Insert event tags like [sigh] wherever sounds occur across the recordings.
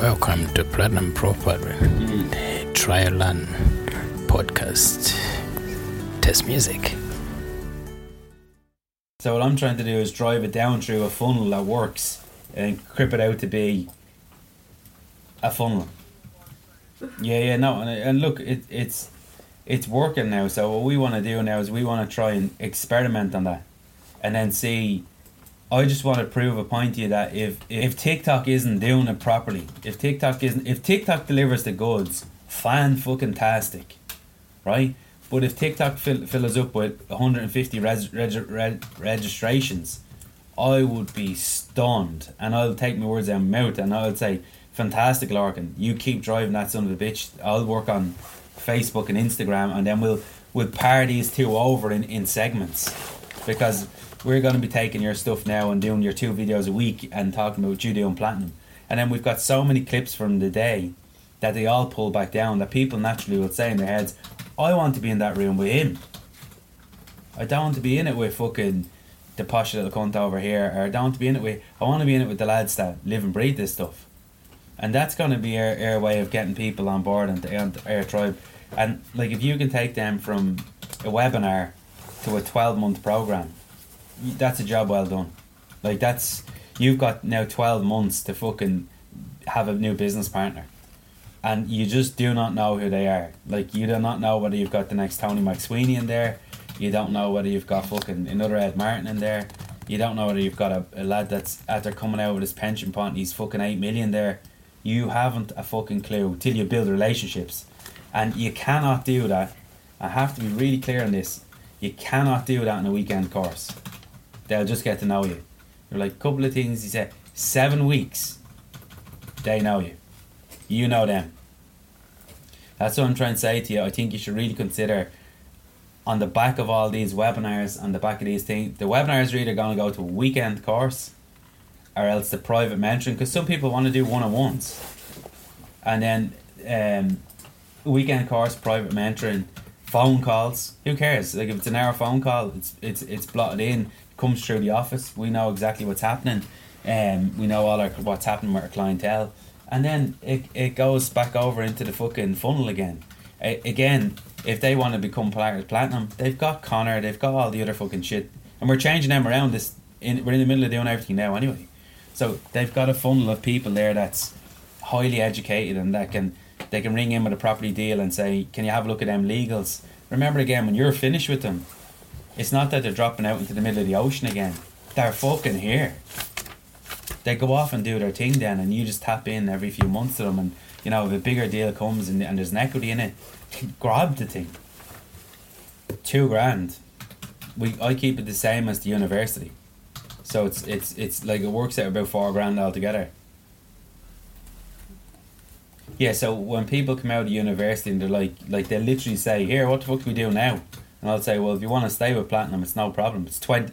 Welcome to Platinum Proper hmm. Trial and Podcast Test Music. So what I'm trying to do is drive it down through a funnel that works and crip it out to be a funnel. Yeah, yeah, no, and, and look, it, it's it's working now. So what we want to do now is we want to try and experiment on that, and then see. I just want to prove a point to you that if if TikTok isn't doing it properly, if TikTok isn't, if TikTok delivers the goods, fan fucking tastic, right? But if TikTok fill, fill us up with 150 res, reg, reg, registrations, I would be stunned, and I'll take my words out of my mouth, and I'll say, "Fantastic, Lorcan! You keep driving that son of a bitch. I'll work on Facebook and Instagram, and then we'll we'll pair these two over in, in segments, because we're going to be taking your stuff now and doing your two videos a week and talking about you doing platinum, and then we've got so many clips from the day that they all pull back down that people naturally will say in their heads, I want to be in that room with him. I don't want to be in it with fucking the posh little cunt over here, or I don't want to be in it with. I want to be in it with the lads that live and breathe this stuff, and that's going to be our, our way of getting people on board and, and our tribe. And like, if you can take them from a webinar to a twelve month program, that's a job well done. Like that's you've got now twelve months to fucking have a new business partner and you just do not know who they are. Like you do not know whether you've got the next Tony McSweeney in there. You don't know whether you've got fucking another Ed Martin in there. You don't know whether you've got a, a lad that's after coming out with his pension pot and he's fucking eight million there. You haven't a fucking clue till you build relationships. And you cannot do that. I have to be really clear on this. You cannot do that in a weekend course. They'll just get to know you. You're like a couple of things you say. Seven weeks. They know you you know them. That's what I'm trying to say to you. I think you should really consider on the back of all these webinars, on the back of these things, the webinars really are going to go to a weekend course or else the private mentoring because some people want to do one on ones. And then um, weekend course, private mentoring, phone calls. Who cares? Like if it's an hour phone call, it's it's it's blotted in, comes through the office. We know exactly what's happening. Um, we know all our what's happening with our clientele and then it, it goes back over into the fucking funnel again. Again, if they want to become Polaris platinum, they've got Connor, they've got all the other fucking shit, and we're changing them around. This in we're in the middle of doing everything now anyway, so they've got a funnel of people there that's highly educated and that can they can ring in with a property deal and say, "Can you have a look at them legals?" Remember again, when you're finished with them, it's not that they're dropping out into the middle of the ocean again. They're fucking here they go off and do their thing then, and you just tap in every few months to them, and you know if a bigger deal comes and, and there's an equity in it, [laughs] grab the thing. Two grand. We I keep it the same as the university, so it's it's it's like it works out about four grand altogether. Yeah, so when people come out of university and they're like, like they literally say, "Here, what the fuck do we do now?" And I'll say, "Well, if you want to stay with platinum, it's no problem. It's twenty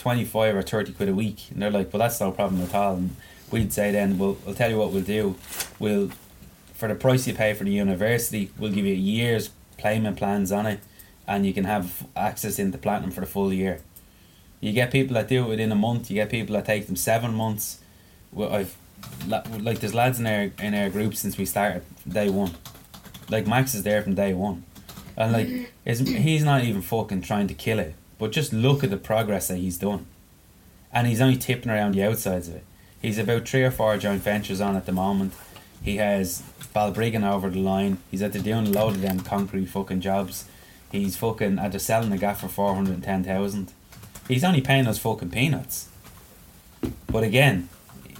25 or 30 quid a week. And they're like, well, that's no problem at all. And we'd say then, well, I'll tell you what we'll do. We'll, for the price you pay for the university, we'll give you a year's payment plans on it and you can have access into platinum for the full year. You get people that do it within a month. You get people that take them seven months. I've like there's lads in our in our group since we started day one. Like Max is there from day one, and like he's not even fucking trying to kill it. But just look at the progress that he's done. And he's only tipping around the outsides of it. He's about three or four joint ventures on at the moment. He has Balbriggan over the line. He's at the doing a load of them concrete fucking jobs. He's fucking at the selling the gaff for four hundred and ten thousand. He's only paying us fucking peanuts. But again,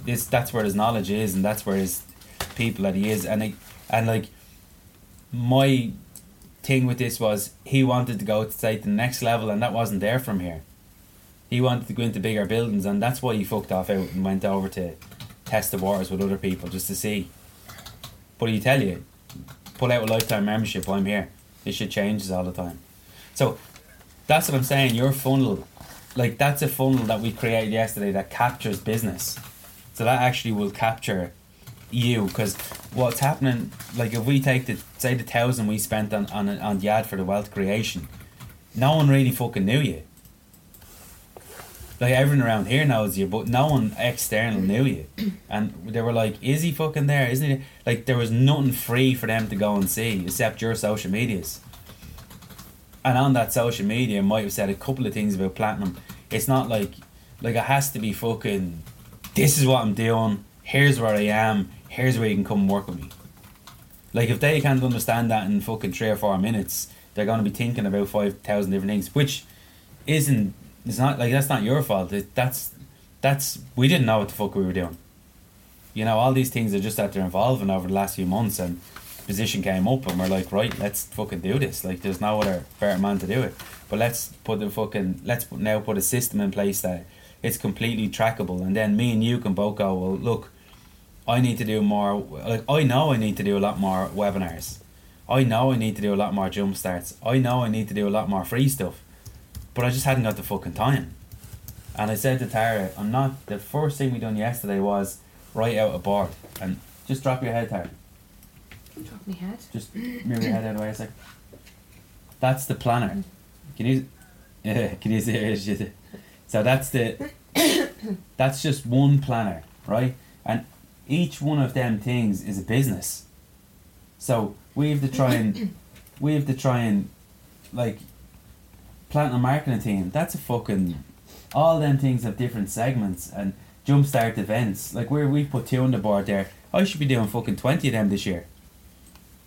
this that's where his knowledge is and that's where his people that he is and and like my thing with this was he wanted to go to say the next level and that wasn't there from here. He wanted to go into bigger buildings and that's why he fucked off out and went over to test the waters with other people just to see. But he tell you, pull out a lifetime membership, I'm here. This shit changes all the time. So that's what I'm saying, your funnel like that's a funnel that we created yesterday that captures business. So that actually will capture you because what's happening like if we take the say the thousand we spent on on on the ad for the wealth creation no one really fucking knew you like everyone around here knows you, but no one external knew you. [clears throat] And they were like, "Is he fucking there? Isn't he?" Like there was nothing free for them to go and see except your social medias. And on that social media, might have said a couple of things about platinum. It's not like, like it has to be fucking. This is what I'm doing. Here's where I am. Here's where you can come work with me. Like if they can't understand that in fucking three or four minutes, they're gonna be thinking about five thousand different things, which isn't. It's not like that's not your fault. It, that's that's we didn't know what the fuck we were doing. You know, all these things are just that they're evolving over the last few months, and position came up, and we're like, right, let's fucking do this. Like, there's no other better man to do it. But let's put the fucking let's put, now put a system in place that it's completely trackable, and then me and you can both go, well, look, I need to do more. Like, I know I need to do a lot more webinars. I know I need to do a lot more jump starts. I know I need to do a lot more free stuff, but I just hadn't got the fucking time. And I said to Tara, I'm not. The first thing we done yesterday was write out a board and just drop your head, Tara. Drop my head. Just move your head out of the way a sec. That's the planner. Can you? Yeah, [laughs] can you see it? So that's the. [coughs] That's just one planner, right? And each one of them things is a business. So we have to try and we have to try and like platinum marketing team. That's a fucking all them things have different segments and jumpstart events. Like where we put two on the board there. I should be doing fucking twenty of them this year.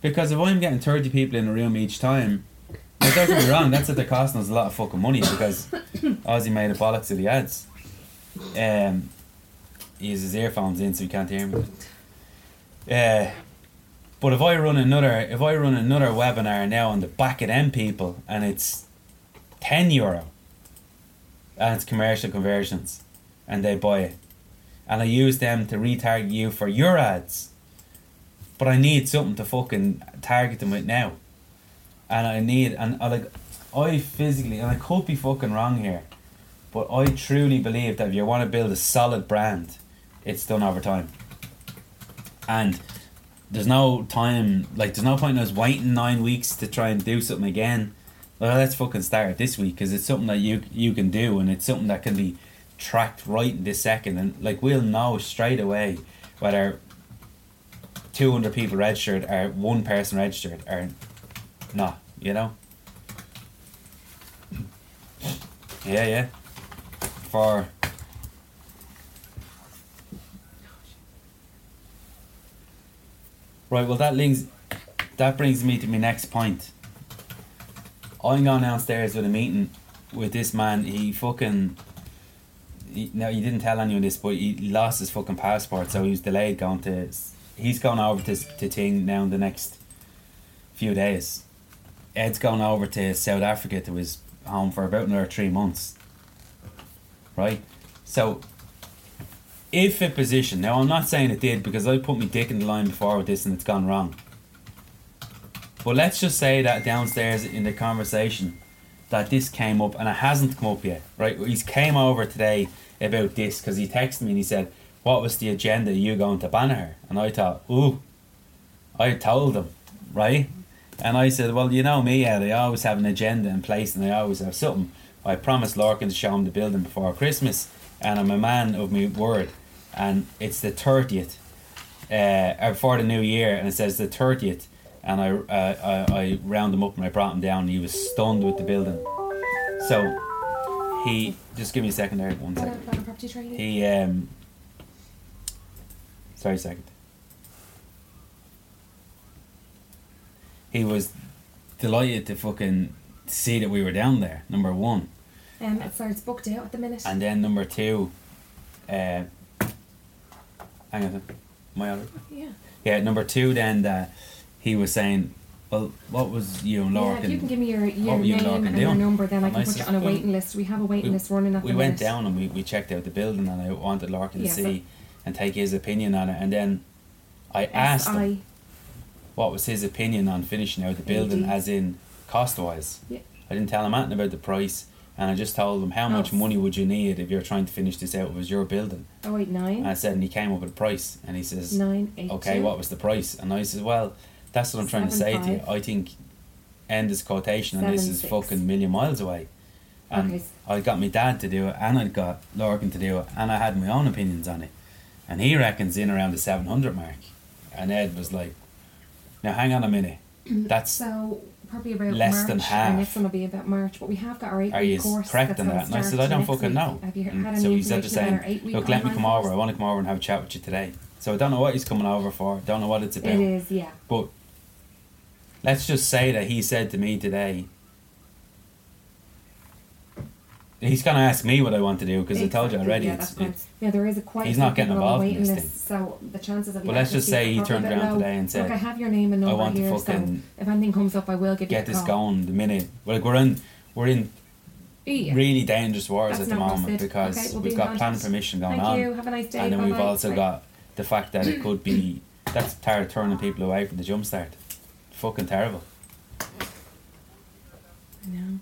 Because if I'm getting thirty people in a room each time, now don't get me wrong, that's what they're costing us a lot of fucking money because [coughs] Ozzy made a bollocks of the ads. Um he has his earphones in so he can't hear me. Uh, but if I run another if I run another webinar now on the back of them people and it's ten euro and it's commercial conversions and they buy it. And I use them to retarget you for your ads. But I need something to fucking target them with now. And I need and I like I physically and I could be fucking wrong here. But I truly believe that if you want to build a solid brand, it's done over time. And there's no time like there's no point in us waiting nine weeks to try and do something again. Well, let's fucking start this week because it's something that you you can do and it's something that can be tracked right in this second and like we'll know straight away whether 200 people registered or one person registered or not you know yeah yeah for right well that links that brings me to my next point I'm going downstairs with a meeting with this man he fucking he, no, he didn't tell anyone this, but he lost his fucking passport, so he was delayed going to. He's going over to to Ting now in the next few days. Ed's going over to South Africa to his home for about another three months. Right, so if a position now, I'm not saying it did because I put my dick in the line before with this and it's gone wrong. But let's just say that downstairs in the conversation that this came up and it hasn't come up yet, right? He's came over today about this because he texted me and he said, "What was the agenda? You going to ban her?" And I thought, "Ooh," I told him, right? And I said, "Well, you know me, Ed. I always have an agenda in place, and I always have something. I promised Lorcan to show him the building before Christmas, and I'm a man of my word. And it's the thirtieth, uh, before the new year, and it says the thirtieth." And I, uh, I, I round him up and I brought him down. And he was stunned with the building. So he just give me a second there, one second. Platinum property trading. He um sorry second. He was delighted to fucking see that we were down there, number one. Um, it's, sorry, it's booked out at the minute. And then number two, uh hang on. Am I yeah. Yeah, number two then that he was saying, Well, what was you and Laura yeah, if you can give me your, your were you name and and your number, then I can I put you on a waiting list. We have a waiting we- list running at we the went minute. down and we, we checked out the building and I wanted Lorcan to Yeah, so- see and take his opinion on it and then I asked him what was his opinion on finishing out the building AD. as in cost wise. Yeah. I didn't tell him anything about the price and I just told him how much Oh. money would you need if you're trying to finish this out it was your building. Oh wait, nine. And I said and he came up with a price and he says nine eight okay two. what was the price and I said well that's what I'm trying to say Seven to you. I think end this quotation and this Seven is six. fucking a million miles away And Okay. I got my dad to do it, and I got Lorcan to do it, and I had my own opinions on it. And he reckons in around the 700 mark. And Ed was like, now hang on a minute. [clears throat] That's So probably about Less March. than Our half. next one will be about March, but we have got our eight Are week you course. correct in that? And I said, I don't fucking week. know. Have you And mm. had so any he said the same. our Look, let me come over. I want to come over and have a chat with you today. So I don't know what he's coming over for. Don't know what it's about. It is, yeah. But let's just say that he said to me today, he's going to ask me what I want to do because I told you already. Yeah, that's fine. it's, Yeah, there is a quite. He's not getting people on the involved in this list, So the chances of Well, let's just say he turned around low. today and said, Look, I have your name and I number want to here, fucking so if anything comes up, I will give get you a this call. going the minute. Like we're in, we're in Yeah. really dangerous wars That's at the moment busted. because Okay, we'll we've in got planning permission going Thank on. you. Have a nice day. and then we've also Bye. got the fact that it could be that's tar- turning people away from the jump start. Fucking terrible. I know.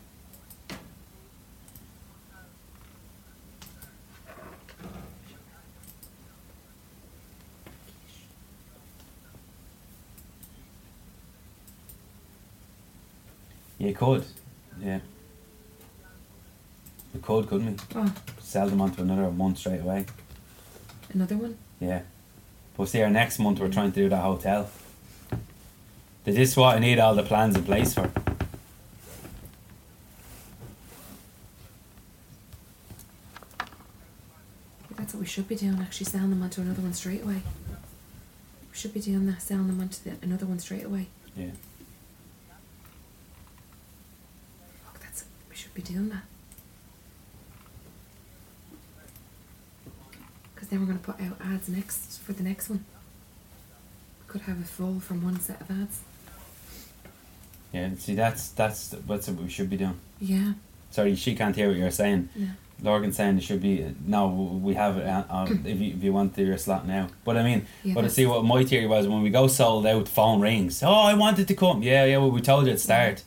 You could, yeah. We could, couldn't we? Oh, ah. Sell them onto another month straight away. another one. Yeah. But see, our next month we're trying to do that hotel. This is what I need all the plans in place for. That's what we should be doing. Actually, selling them onto another one straight away. We should be doing that. Selling them onto the, another one straight away. Yeah. Fuck, that's we should be doing that. Because then we're gonna put out ads next for the next one. We could have a full from one set of ads. Yeah, see, that's that's that's what we should be doing. Yeah. Sorry, she can't hear what you're saying. Yeah. Lorcan's saying it should be no. We have it uh, uh, [clears throat] if you if you want to your slot now. But I mean, Yeah, but I see what my theory was when we go sold out. Phone rings. Oh, I wanted to come. Yeah, yeah. Well, we told you at start.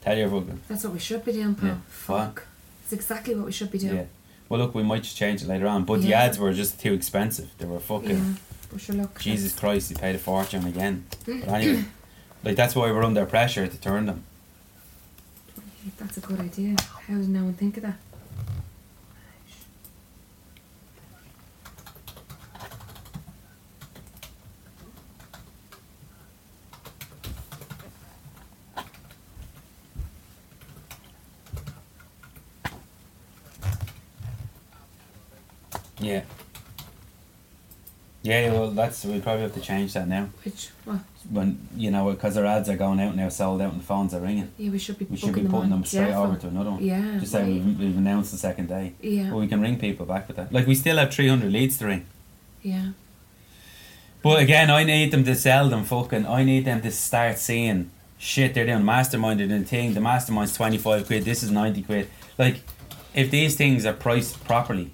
Tell you fucking. That's what we should be doing, Paul. Yeah. Fuck. It's exactly what we should be doing. Yeah. Well, look, we might just change it later on. But the ads were just too expensive. They were fucking. Yeah. But sure, look. Jesus Christ, he paid a fortune again. Mm. But anyway, [clears throat] like that's why we're under pressure to turn them. That's a good idea. How did no one think of that? Yeah. Yeah, well, that's we probably have to change that now. Which, well, When you know, because our ads are going out now, sold out, and the phones are ringing. yeah, we should be We should be putting on them straight over to another one. Yeah. Just say right. we've, we've announced the second day. Yeah. But we can ring people back with that. Like we still have three hundred leads to ring. Yeah. But again, I need them to sell them. Fucking, I need them to start seeing shit. They're doing mastermind, they're doing thing. The mastermind's twenty five quid. This is ninety quid. Like, if these things are priced properly,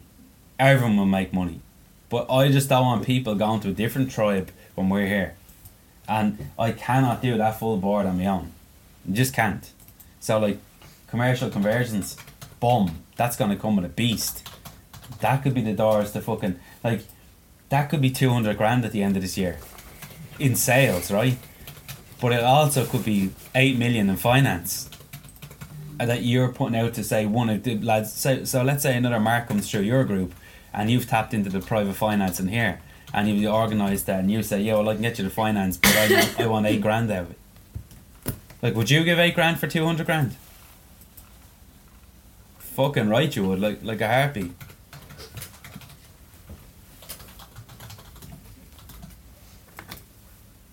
everyone will make money. But I just don't want people going to a different tribe when we're here, and I cannot do that full board on my own. I just can't. So like, commercial conversions, boom. That's gonna come with a beast. That could be the doors to fucking like that could be 200 grand at the end of this year in sales, right? But it also could be 8 million in finance that you're putting out to say one of the lads. So, so let's say another mark comes through your group and you've tapped into the private finance in here and you've organised that and you say, yeah, well, I can get you the finance, but I want, I want 8 grand out of it. Like, would you give 8 grand for 200 grand? Fucking right, you would, like, like a heartbeat.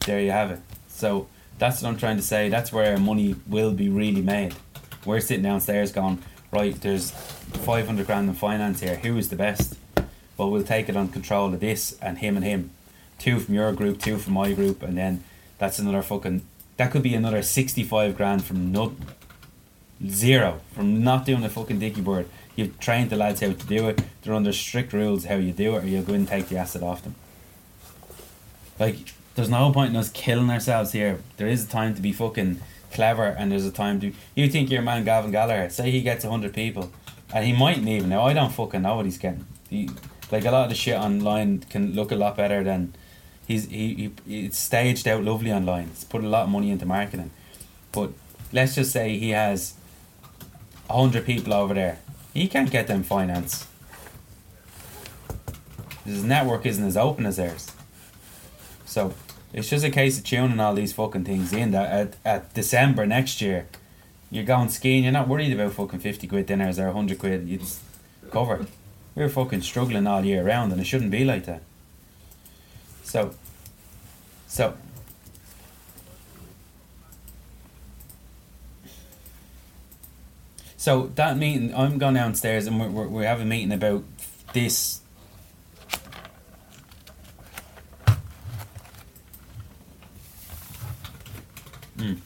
there you have it. So that's what I'm trying to say. That's where money will be really made. We're sitting downstairs going, right, there's 500 grand in finance here. Who is the best? Well, we'll take it on control of this and him and him. Two from your group, two from my group, and then that's another fucking. That could be another 65 grand from not zero from not doing a fucking dicky board. You've trained the lads how to do it. They're under strict rules how you do it, or you'll go and take the asset off them. Like, there's no point in us killing ourselves here. There is a time to be fucking clever, and there's a time to. You think your man Gavin Gallagher, say he gets hundred people, and he mightn't even know. I don't fucking know what he's getting. Like a lot of the shit online can look a lot better than. He's he, he it's staged out lovely online. He's put a lot of money into marketing, but let's just say he has hundred people over there. He can't get them finance. His network isn't as open as theirs. So it's just a case of tuning all these fucking things in that at, at December next year, you're going skiing, you're not worried about fucking 50 quid dinners or 100 quid, you just cover. We're fucking struggling all year round and it shouldn't be like that. So, so. So that meeting, I'm going downstairs and we're, we're, we have a meeting about this Mm.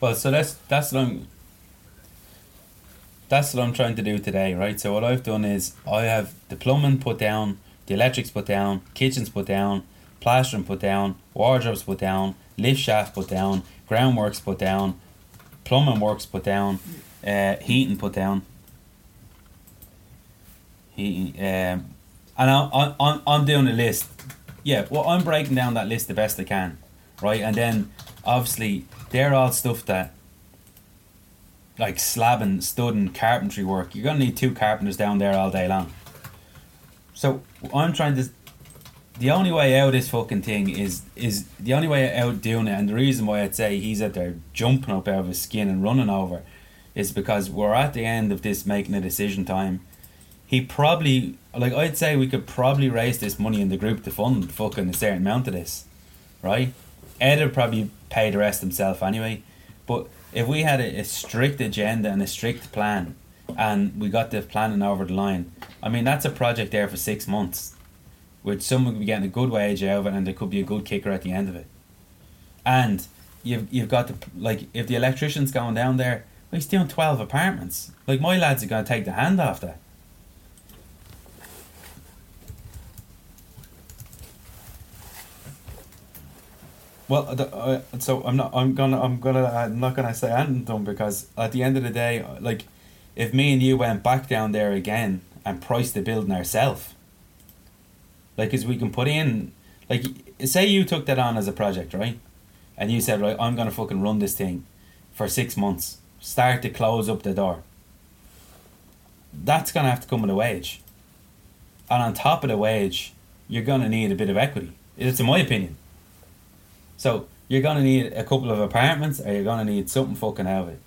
Well, so that's that's what I'm that's what I'm trying to do today, right? So what I've done is I have the plumbing put down, the electrics put down, kitchens put down, plastering put down, wardrobes put down, lift shaft put down, groundworks put down, plumbing works put down, uh, heating put down. Heating, um, and I, I, I'm doing a list. Yeah, well, I'm breaking down that list the best I can, right? And then obviously they're all stuff that like slabbing, studding, carpentry work, you're gonna need two carpenters down there all day long. So I'm trying to. The only way out this fucking thing is is the only way out doing it, and the reason why I'd say he's out there jumping up out of his skin and running over, is because we're at the end of this making a decision time. He probably like I'd say we could probably raise this money in the group to fund fucking a certain amount of this, right? Ed would probably pay the rest himself anyway, but if we had a, a strict agenda and a strict plan, and we got the planning over the line, I mean that's a project there for six months, which someone could be getting a good wage out of it, and there could be a good kicker at the end of it. And you've you've got the like if the electrician's going down there, well, he's doing twelve apartments. Like my lads are going to take the hand off that. Well, uh, so I'm not. I'm gonna. I'm gonna. I'm not gonna say anything because at the end of the day, like, if me and you went back down there again and priced the building ourselves, like, as we can put in, like, say you took that on as a project, right? And you said, right, I'm gonna fucking run this thing for six months, start to close up the door. That's gonna have to come with a wage, and on top of the wage, you're gonna need a bit of equity. It's in my opinion. So you're gonna need a couple of apartments, or you're gonna need something fucking out of it,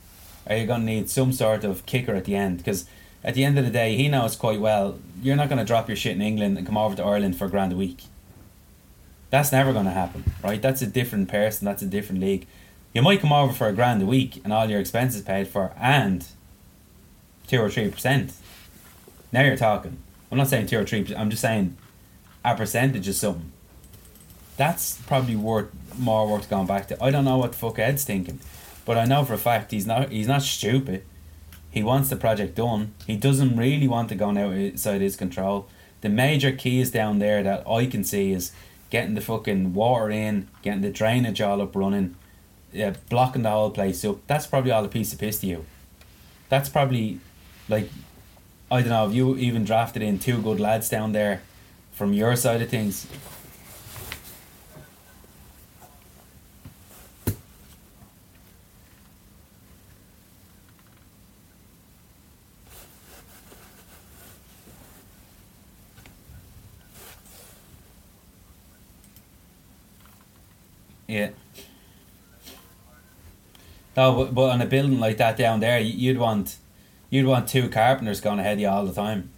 or you're gonna need some sort of kicker at the end. Because at the end of the day, he knows quite well you're not gonna drop your shit in England and come over to Ireland for a grand a week. That's never gonna happen, right? That's a different person. That's a different league. You might come over for a grand a week and all your expenses paid for, and two or three percent. Now you're talking. I'm not saying two or three. I'm just saying a percentage of something. That's probably worth more work going back to. I don't know what the fuck Ed's thinking, but I know for a fact he's not. He's not stupid. He wants the project done. He doesn't really want to go outside his control. The major key is down there that I can see is getting the fucking water in, getting the drainage all up running, yeah, blocking the whole place up. That's probably all a piece of piss to you. That's probably like I don't know if you even drafted in two good lads down there from your side of things. Yeah. No, but, but on a building like that down there, you- you'd want, you'd want two carpenters going ahead of you all the time.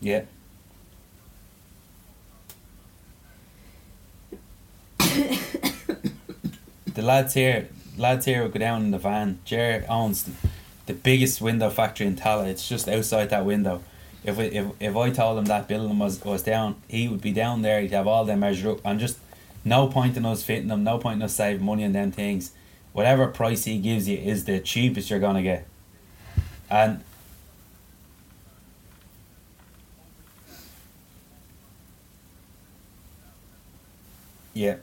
Yeah. [coughs] the lads here, lads here will go down in the van. Jared owns the, the biggest window factory in Tallaght. It's just outside that window. If, we, if if I told him that building was, was down, he would be down there. He'd have all them measured up, and just no point in us fitting them. No point in us saving money on them things. whatever price he gives you is the cheapest you're gonna get. And yeah.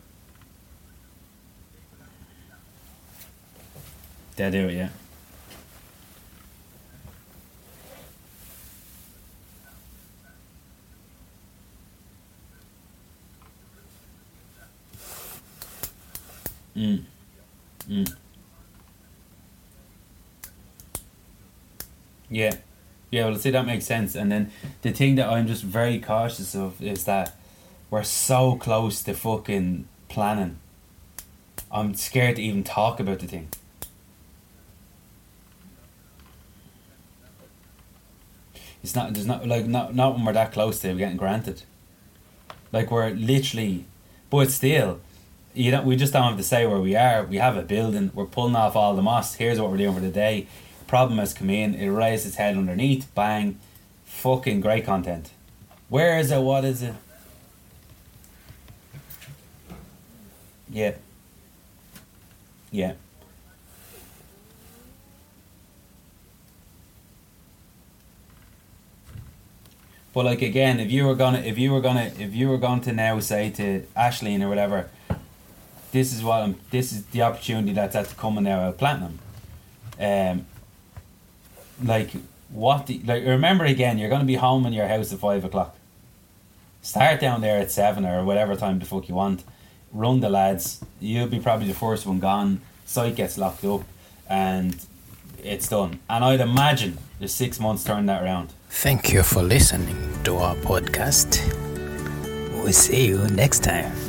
They do it, yeah. Mm. Mm. Yeah. Yeah, well, see, that makes sense. And then the thing that I'm just very cautious of is that we're so close to fucking planning. I'm scared to even talk about the thing. It's not, there's not, like, not, not when we're that close to getting granted. Like, we're literally, but still, you know, we just don't have to say where we are. We have a building. We're pulling off all the moss. Here's what we're doing for the day. Problem has come in. It raises its head underneath. Bang. Fucking great content. Where is it? What is it? Yeah. Yeah. But like again, if you were gonna, if you were gonna, if you were going to now say to Ashleen or whatever, this is what I'm, this is the opportunity that's at coming now at Platinum. Um, like what? The, like remember again, you're gonna be home in your house at five o'clock. Start down there at seven or whatever time the fuck you want. Run the lads. You'll be probably the first one gone. Site gets locked up, and it's done. And I'd imagine there's six months turn that around. Thank you for listening to our podcast. We'll see you next time.